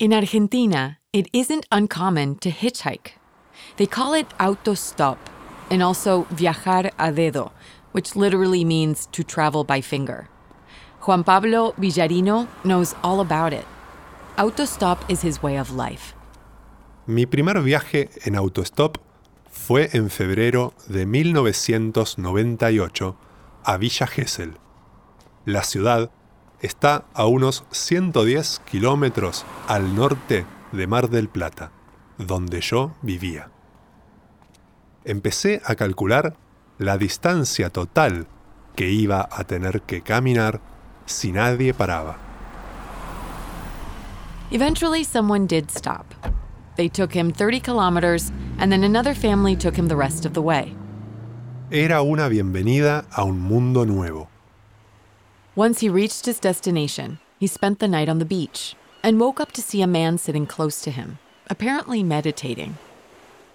In Argentina, it isn't uncommon to hitchhike. They call it autostop and also viajar a dedo, which literally means to travel by finger. Juan Pablo Villarino knows all about it. Autostop is his way of life. Mi primer viaje en autostop fue en febrero de 1998 a Villa Gesell. La ciudad está a unos 110 kilómetros al norte de Mar del Plata, donde yo vivía. Empecé a calcular la distancia total que iba a tener que caminar si nadie paraba. Eventually, someone did stop. They took him 30 kilometers, and then another family took him the rest of the way. Era una bienvenida a un mundo nuevo. Once he reached his destination, he spent the night on the beach and woke up to see a man sitting close to him, apparently meditating.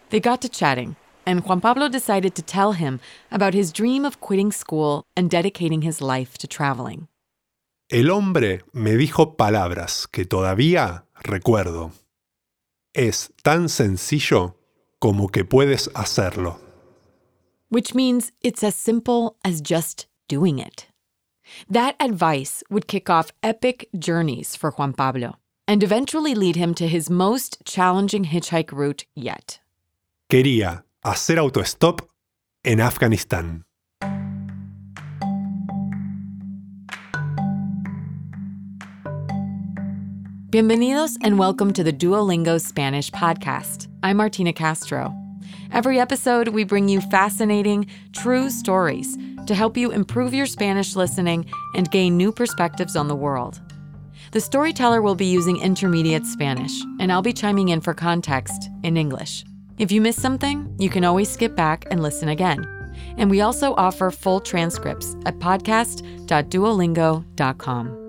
They got to chatting, and Juan Pablo decided to tell him about his dream of quitting school and dedicating his life to traveling. El hombre me dijo palabras que todavía recuerdo. Es tan sencillo como que puedes hacerlo. Which means it's as simple as just doing it. That advice would kick off epic journeys for Juan Pablo and eventually lead him to his most challenging hitchhike route yet. Quería hacer autostop en Afganistán. Bienvenidos and welcome to the Duolingo Spanish podcast. I'm Martina Castro. Every episode, we bring you fascinating, true stories to help you improve your Spanish listening and gain new perspectives on the world. The storyteller will be using intermediate Spanish, and I'll be chiming in for context in English. If you miss something, you can always skip back and listen again. And we also offer full transcripts at podcast.duolingo.com.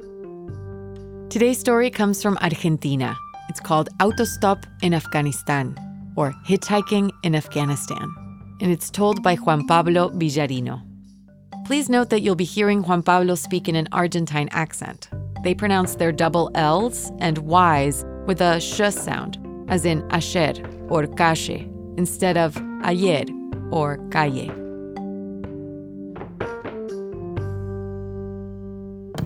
Today's story comes from Argentina. It's called Autostop in Afghanistan, or Hitchhiking in Afghanistan, and it's told by Juan Pablo Villarino. Please note that you'll be hearing Juan Pablo speak in an Argentine accent. They pronounce their double L's and Y's with a sh sound, as in ayer or calle, instead of ayer or calle.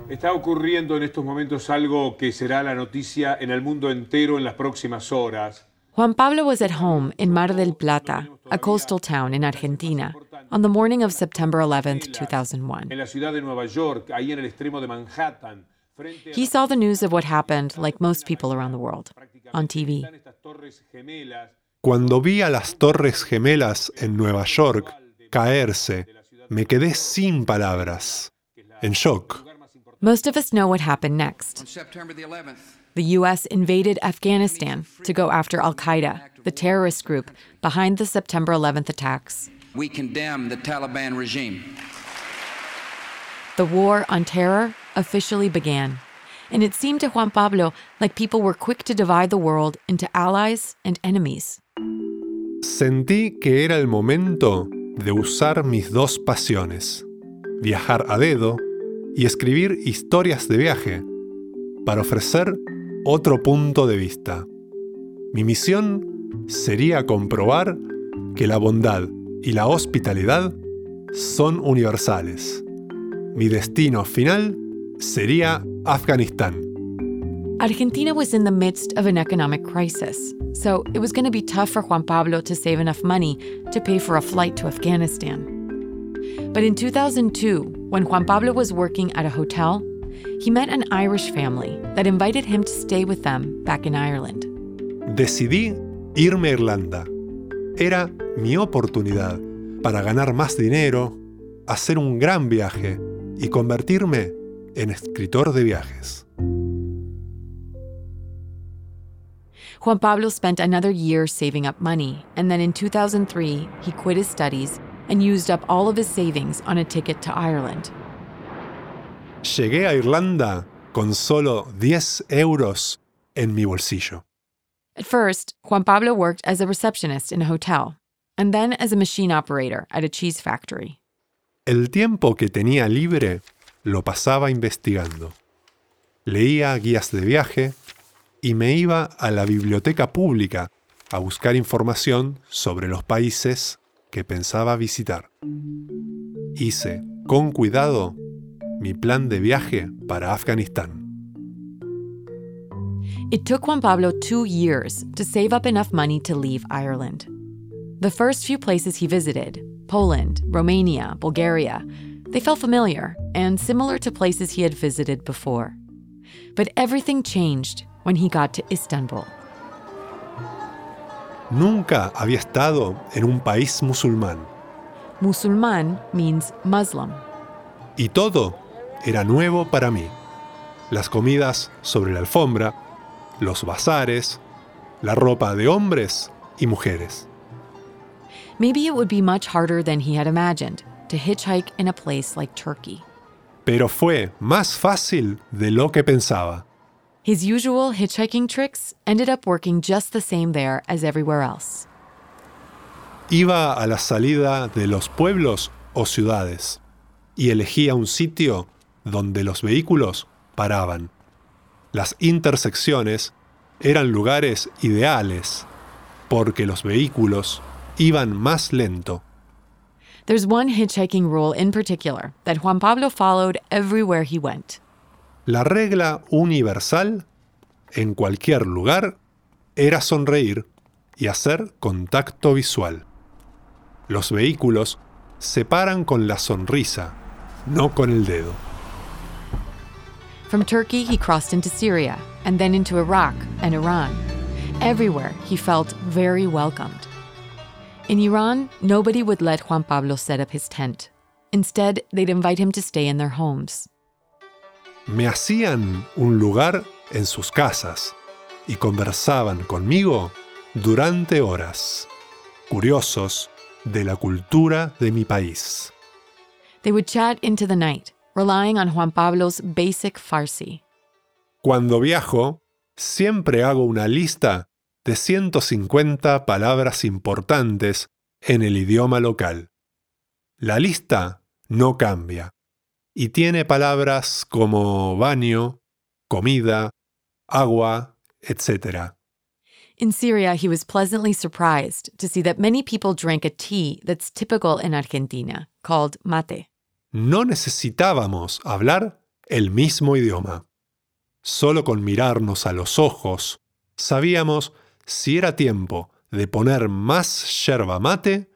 Está ocurriendo en estos momentos algo que será la noticia en el mundo entero en las próximas horas. Juan Pablo was at home in Mar del Plata, a coastal town in Argentina, on the morning of September 11, 2001. En la ciudad de Nueva York, ahí en el extremo de Manhattan. frente a- He saw the news of what happened, like most people around the world, on TV. Están estas torres gemelas. Cuando vi a las Torres Gemelas en Nueva York caerse, me quedé sin palabras, en shock. Most of us know what happened next. September the 11th, The U.S. invaded Afghanistan to go after Al Qaeda, the terrorist group behind the September 11th attacks. we condemn the Taliban regime. The war on terror officially began. And it seemed to Juan Pablo like people were quick to divide the world into allies and enemies. Sentí que era el momento de usar mis dos pasiones, viajar a dedo y escribir historias de viaje, para ofrecer otro punto de vista. Mi misión sería comprobar que la bondad y la hospitalidad son universales. Mi destino final sería Afganistán. Argentina was in the midst of an economic crisis, so it was going to be tough for Juan Pablo to save enough money to pay for a flight to Afghanistan. But in 2002, when Juan Pablo was working at a hotel, he met an Irish family that invited him to stay with them back in Ireland. Decidí irme a Irlanda. Era mi oportunidad para ganar más dinero, hacer un gran viaje y convertirme en escritor de viajes. Juan Pablo spent another year saving up money, and then in 2003, he quit his studies and used up all of his savings on a ticket to Ireland. Llegué a Irlanda con solo 10 euros en mi bolsillo. At first, Juan Pablo worked as a receptionist in a hotel, and then as a machine operator at a cheese factory. El tiempo que tenía libre lo pasaba investigando. Leía guías de viaje, y me iba a la biblioteca pública a buscar información sobre los países que pensaba visitar. Hice, con cuidado, mi plan de viaje para Afganistán. It took Juan Pablo two years to save up enough money to leave Ireland. The first few places he visited, Poland, Romania, Bulgaria, they felt familiar and similar to places he had visited before. But everything changed when he got to Istanbul. Nunca había estado en un país musulmán Musulman means Muslim. y todo era nuevo para mí. Las comidas sobre la alfombra, los bazares, la ropa de hombres y mujeres. Maybe it would be much harder than he had imagined to hitchhike in a place like Turkey. Pero fue más fácil de lo que pensaba. His usual hitchhiking tricks ended up working just the same there as everywhere else. Iba a la salida de los pueblos o ciudades y elegía un sitio donde los vehículos paraban. Las intersecciones eran lugares ideales porque los vehículos iban más lento. There's one hitchhiking rule in particular that Juan Pablo followed everywhere he went. La regla universal en cualquier lugar era sonreír y hacer contacto visual. Los vehículos se paran con la sonrisa, no con el dedo. From Turkey, he crossed into Syria and then into Iraq and Iran. Everywhere, he felt very welcomed. In Iran, nobody would let Juan Pablo set up his tent. Instead, they'd invite him to stay in their homes. Me hacían un lugar en sus casas y conversaban conmigo durante horas, curiosos de la cultura de mi país. They would chat into the night, relying on Juan Pablo's basic Farsi. Cuando viajo, siempre hago una lista de 150 palabras importantes en el idioma local. La lista no cambia y tiene palabras como baño, comida, agua, etc. In Syria, he was pleasantly surprised to see that many people drank a tea that's typical in Argentina, called mate. No necesitábamos hablar el mismo idioma. Solo con mirarnos a los ojos sabíamos si era tiempo de poner más yerba mate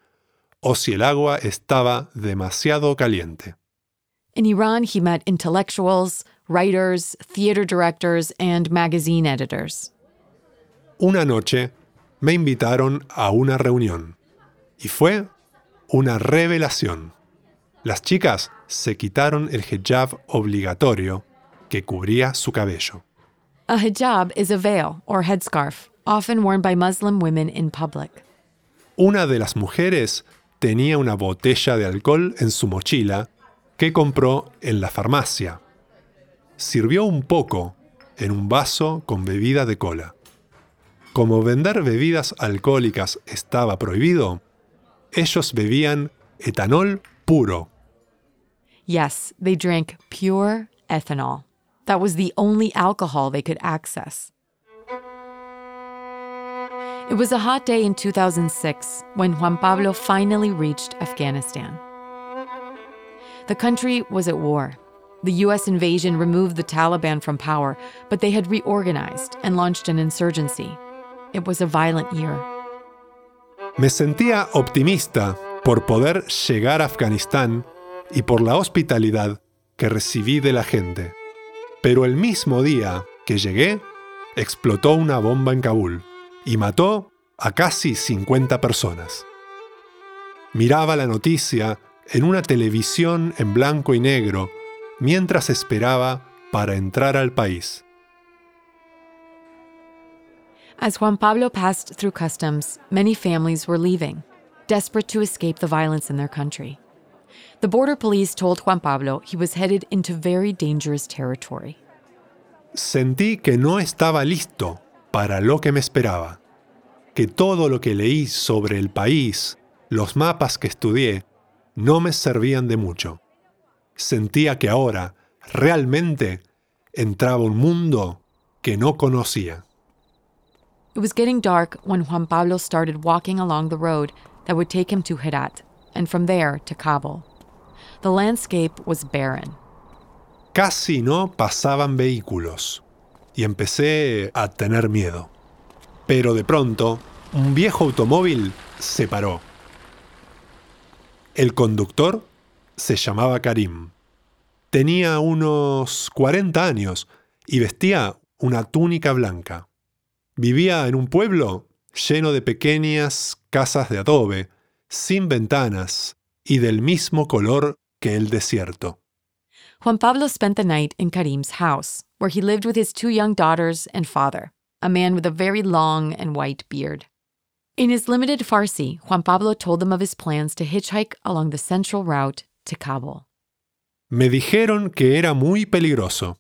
o si el agua estaba demasiado caliente. In Iran, he met intellectuals, writers, theater directors, and magazine editors. Una noche me invitaron a una reunión y fue una revelación. Las chicas se quitaron el hijab obligatorio que cubría su cabello. A hijab is a veil or headscarf, often worn by Muslim women in public. Una de las mujeres tenía una botella de alcohol en su mochila que compró en la farmacia. Sirvió un poco en un vaso con bebida de cola. Como vender bebidas alcohólicas estaba prohibido, ellos bebían etanol puro. Yes, they drank pure ethanol. That was the only alcohol they could access. It was a hot day in 2006 when Juan Pablo finally reached Afghanistan. The country was at war. The US invasion removed the Taliban from power, but they had reorganized and launched an insurgency. It was a violent year. Me sentía optimista por poder llegar a Afganistán y por la hospitalidad que recibí de la gente. Pero el mismo día que llegué, explotó una bomba en Kabul y mató a casi 50 personas. Miraba la noticia en una televisión en blanco y negro mientras esperaba para entrar al país. As Juan Pablo passed through customs, many families were leaving, desperate to escape the violence in their country. The border police told Juan Pablo he was headed into very dangerous territory. Sentí que no estaba listo para lo que me esperaba, que todo lo que leí sobre el país, los mapas que estudié, no me servían de mucho. Sentía que ahora, realmente, entraba un mundo que no conocía. It was getting dark when Juan Pablo started walking along the road that would take him to Herat, and from there to Kabul. The landscape was barren. Casi no pasaban vehículos y empecé a tener miedo. Pero de pronto, un viejo automóvil se paró. El conductor se llamaba Karim. Tenía unos 40 años y vestía una túnica blanca. Vivía en un pueblo lleno de pequeñas casas de adobe, sin ventanas y del mismo color que el desierto. Juan Pablo spent the night in Karim's house, where he lived with his two young daughters and father, a man with a very long and white beard. In his limited Farsi, Juan Pablo told them of his plans to hitchhike along the central route to Kabul. Me dijeron que era muy peligroso.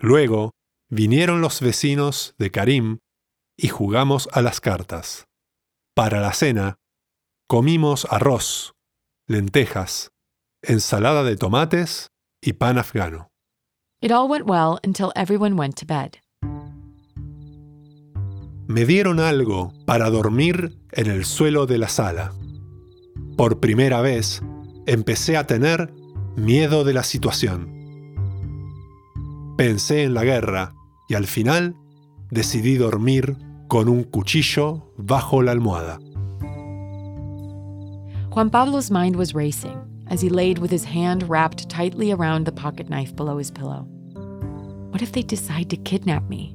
Luego vinieron los vecinos de Karim y jugamos a las cartas. Para la cena, comimos arroz, lentejas, ensalada de tomates y pan afgano. It all went well until everyone went to bed. Me dieron algo para dormir en el suelo de la sala. Por primera vez, empecé a tener miedo de la situación. Pensé en la guerra y al final decidí dormir con un cuchillo bajo la almohada. Juan Pablo's mind was racing as he laid with his hand wrapped tightly around the pocket knife below his pillow. What if they decide to kidnap me?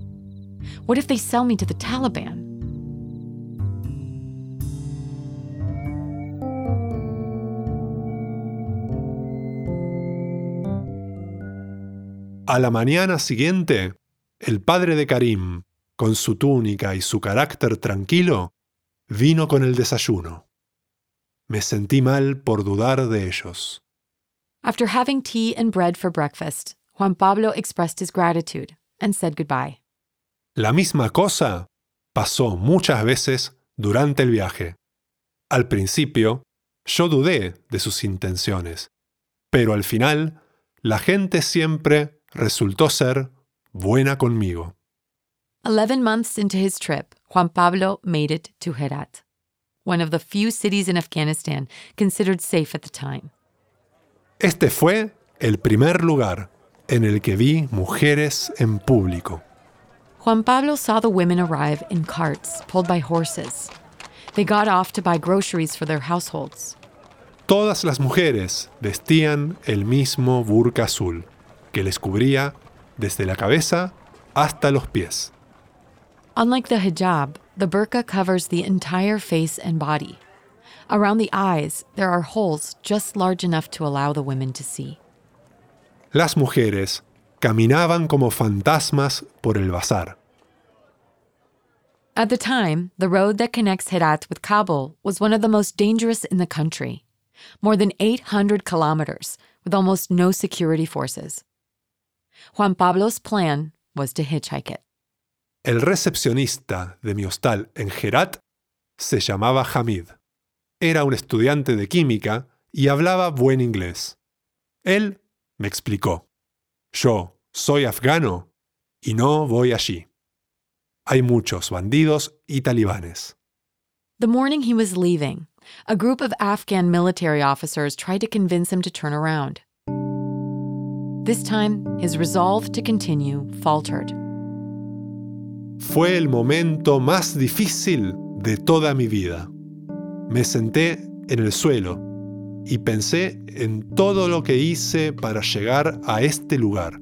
What if they sell me to the Taliban? A la mañana siguiente, el padre de Karim, con su túnica y su carácter tranquilo, vino con el desayuno. Me sentí mal por dudar de ellos. After having tea and bread for breakfast, Juan Pablo expressed his gratitude and said goodbye. La misma cosa pasó muchas veces durante el viaje. Al principio, yo dudé de sus intenciones, pero al final, la gente siempre resultó ser buena conmigo. Eleven months into his trip, Juan Pablo made it to Herat, one of the few cities in Afghanistan considered safe at the time. Este fue el primer lugar en el que vi mujeres en público. Juan Pablo saw the women arrive in carts pulled by horses. They got off to buy groceries for their households. Todas las mujeres vestían el mismo burka azul, que les cubría desde la cabeza hasta los pies. Unlike the hijab, the burqa covers the entire face and body. Around the eyes, there are holes just large enough to allow the women to see. Las mujeres caminaban como fantasmas por el bazar. At the time, the road that connects Herat with Kabul was one of the most dangerous in the country. More than 800 kilometers, with almost no security forces. Juan Pablo's plan was to hitchhike it. El recepcionista de mi hostal en Herat se llamaba Hamid. Era un estudiante de química y hablaba buen inglés. Él me explicó. Yo soy afgano y no voy allí. Hay muchos bandidos y talibanes. The morning he was leaving, a group of Afghan military officers tried to convince him to turn around. This time, his resolve to continue faltered. Fue el momento más difícil de toda mi vida. Me senté en el suelo y pensé en todo lo que hice para llegar a este lugar.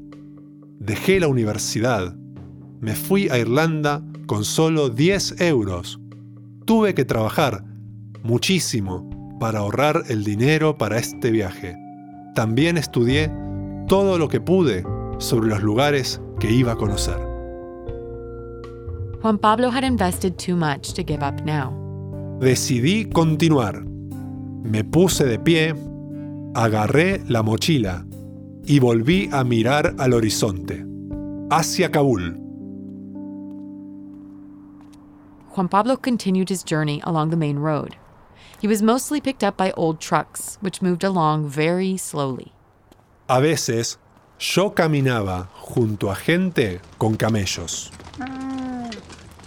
Dejé la universidad. Me fui a Irlanda con solo 10 euros. Tuve que trabajar muchísimo para ahorrar el dinero para este viaje. También estudié todo lo que pude sobre los lugares que iba a conocer. Juan Pablo had invested too much to give up now. Decidí continuar. Me puse de pie, agarré la mochila y volví a mirar al horizonte, hacia Kabul. Juan Pablo continued his journey along the main road. He was mostly picked up by old trucks, which moved along very slowly. A veces yo caminaba junto a gente con camellos.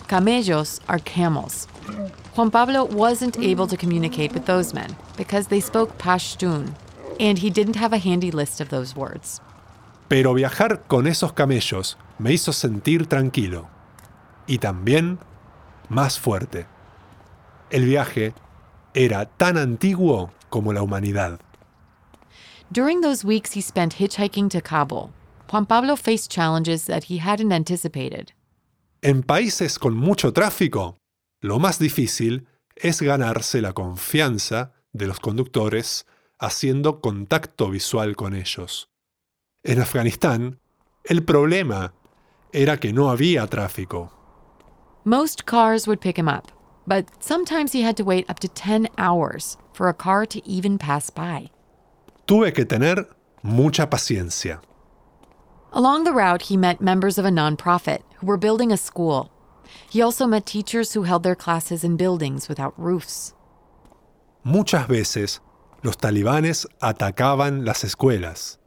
Camellos are camels. Juan Pablo wasn't able to communicate with those men because they spoke Pashtun, and he didn't have a handy list of those words. Pero viajar con esos camellos me hizo sentir tranquilo y también más fuerte. El viaje era tan antiguo como la humanidad. During those weeks he spent hitchhiking to Kabul, Juan Pablo faced challenges that he hadn't anticipated. En países con mucho tráfico, lo más difícil es ganarse la confianza de los conductores haciendo contacto visual con ellos. En Afganistán, el problema era que no había tráfico. Most cars would pick him up, but sometimes he had to wait up to 10 hours for a car to even pass by. Tuve que tener mucha paciencia. Along the route, he met members of a nonprofit who were building a school. He also met teachers who held their classes in buildings without roofs. Muchas veces los talibanes atacaban las escuelas,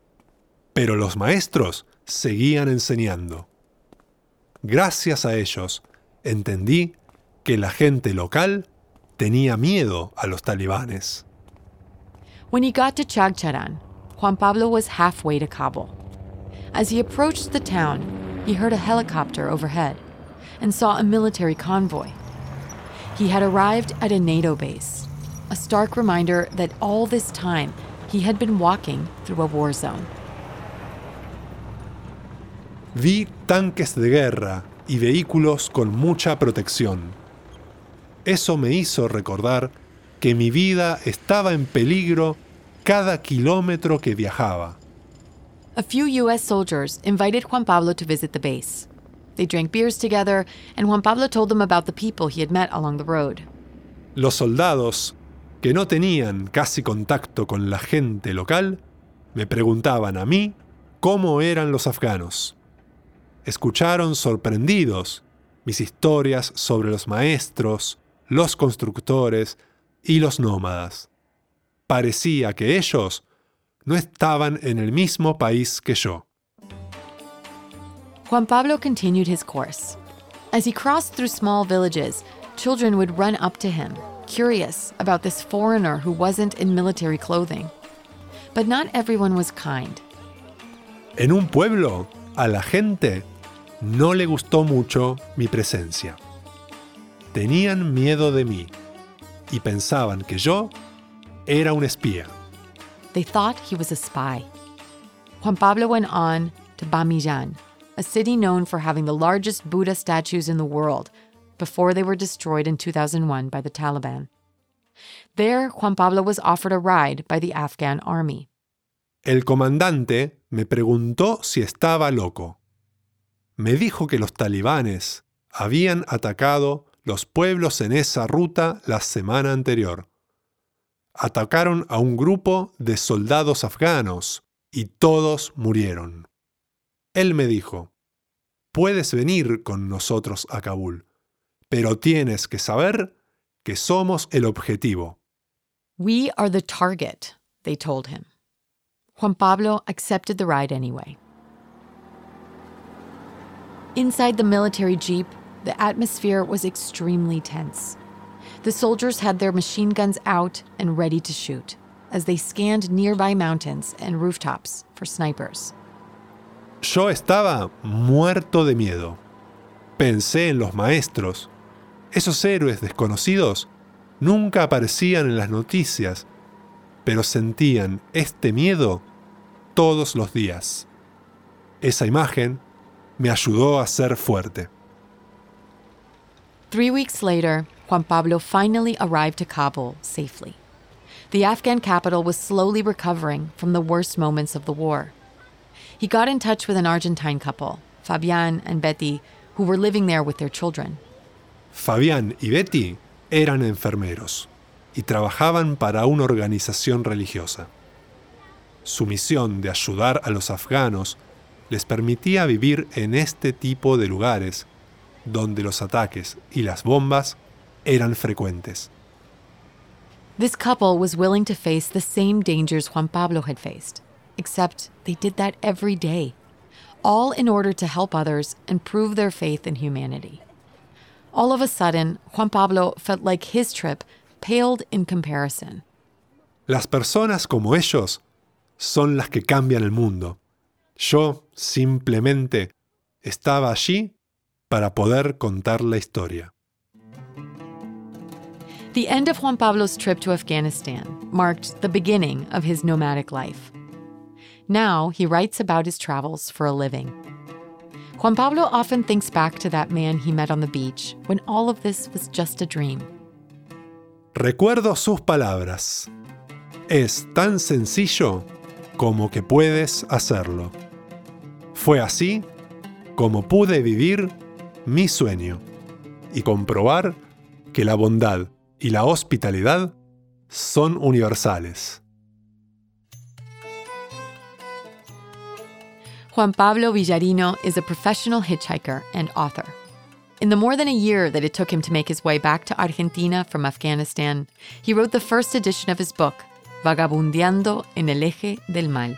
pero los maestros seguían enseñando. Gracias a ellos, entendí que la gente local tenía miedo a los talibanes. When he got to Chaghcharan, Juan Pablo was halfway to Kabul. As he approached the town, he heard a helicopter overhead and saw a military convoy. He had arrived at a NATO base, a stark reminder that all this time he had been walking through a war zone. Vi tanques de guerra y vehículos con mucha protección. Eso me hizo recordar que mi vida estaba en peligro cada kilómetro que viajaba. A few U.S. soldiers invited Juan Pablo to visit the base. They drank beers together, and Juan Pablo told them about the people he had met along the road. Los soldados, que no tenían casi contacto con la gente local, me preguntaban a mí cómo eran los afganos. Escucharon sorprendidos mis historias sobre los maestros, los constructores y los nómadas. Parecía que ellos no estaban en el mismo país que yo. Juan Pablo continued his course. As he crossed through small villages, children would run up to him, curious about this foreigner who wasn't in military clothing. But not everyone was kind. En un pueblo, a la gente no le gustó mucho mi presencia. Tenían miedo de mí y pensaban que yo era un espía. They thought he was a spy. Juan Pablo went on to Bamiyan, a city known for having the largest Buddha statues in the world, before they were destroyed in 2001 by the Taliban. There, Juan Pablo was offered a ride by the Afghan army. El comandante me preguntó si estaba loco. Me dijo que los talibanes habían atacado los pueblos en esa ruta la semana anterior. Atacaron a un grupo de soldados afganos y todos murieron. Él me dijo, puedes venir con nosotros a Kabul, pero tienes que saber que somos el objetivo. We are the target, they told him. Juan Pablo accepted the ride anyway. Inside the military jeep, the atmosphere was extremely tense. The soldiers had their machine guns out and ready to shoot as they scanned nearby mountains and rooftops for snipers. Yo estaba muerto de miedo. Pensé en los maestros. Esos héroes desconocidos nunca aparecían en las noticias, pero sentían este miedo todos los días. Esa imagen me ayudó a ser fuerte. Three weeks later, Juan Pablo finally arrived to Kabul safely. The Afghan capital was slowly recovering from the worst moments of the war. He got in touch with an Argentine couple, Fabian and Betty, who were living there with their children. Fabián y Betty eran enfermeros y trabajaban para una organización religiosa. Su misión de ayudar a los afganos les permitía vivir en este tipo de lugares donde los ataques y las bombas eran frecuentes. This couple was willing to face the same dangers Juan Pablo had faced, except they did that every day, all in order to help others and prove their faith in humanity. All of a sudden, Juan Pablo felt like his trip paled in comparison. Las personas como ellos son las que cambian el mundo. Yo simplemente estaba allí para poder contar la historia. The end of Juan Pablo's trip to Afghanistan marked the beginning of his nomadic life. Now he writes about his travels for a living. Juan Pablo often thinks back to that man he met on the beach when all of this was just a dream. Recuerdo sus palabras. Es tan sencillo como que puedes hacerlo. Fue así como pude vivir mi sueño y comprobar que la bondad y la hospitalidad son universales. Juan Pablo Villarino is a professional hitchhiker and author. In the more than a year that it took him to make his way back to Argentina from Afghanistan, he wrote the first edition of his book, Vagabundeando en el Eje del Mal,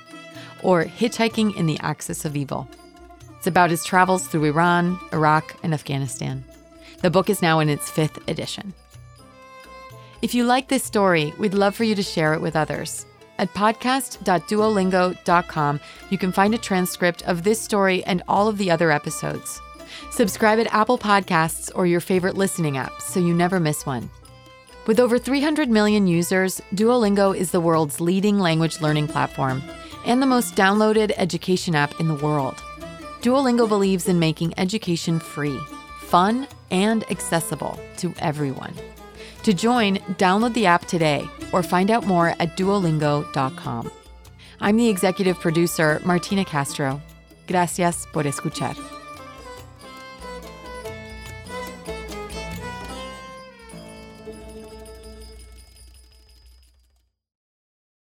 or Hitchhiking in the Axis of Evil. It's about his travels through Iran, Iraq, and Afghanistan. The book is now in its fifth edition. If you like this story, we'd love for you to share it with others. At podcast.duolingo.com, you can find a transcript of this story and all of the other episodes. Subscribe at Apple Podcasts or your favorite listening app so you never miss one. With over 300 million users, Duolingo is the world's leading language learning platform and the most downloaded education app in the world. Duolingo believes in making education free, fun, and accessible to everyone. To join, download the app today or find out more at duolingo.com. I'm the executive producer, Martina Castro. Gracias por escuchar.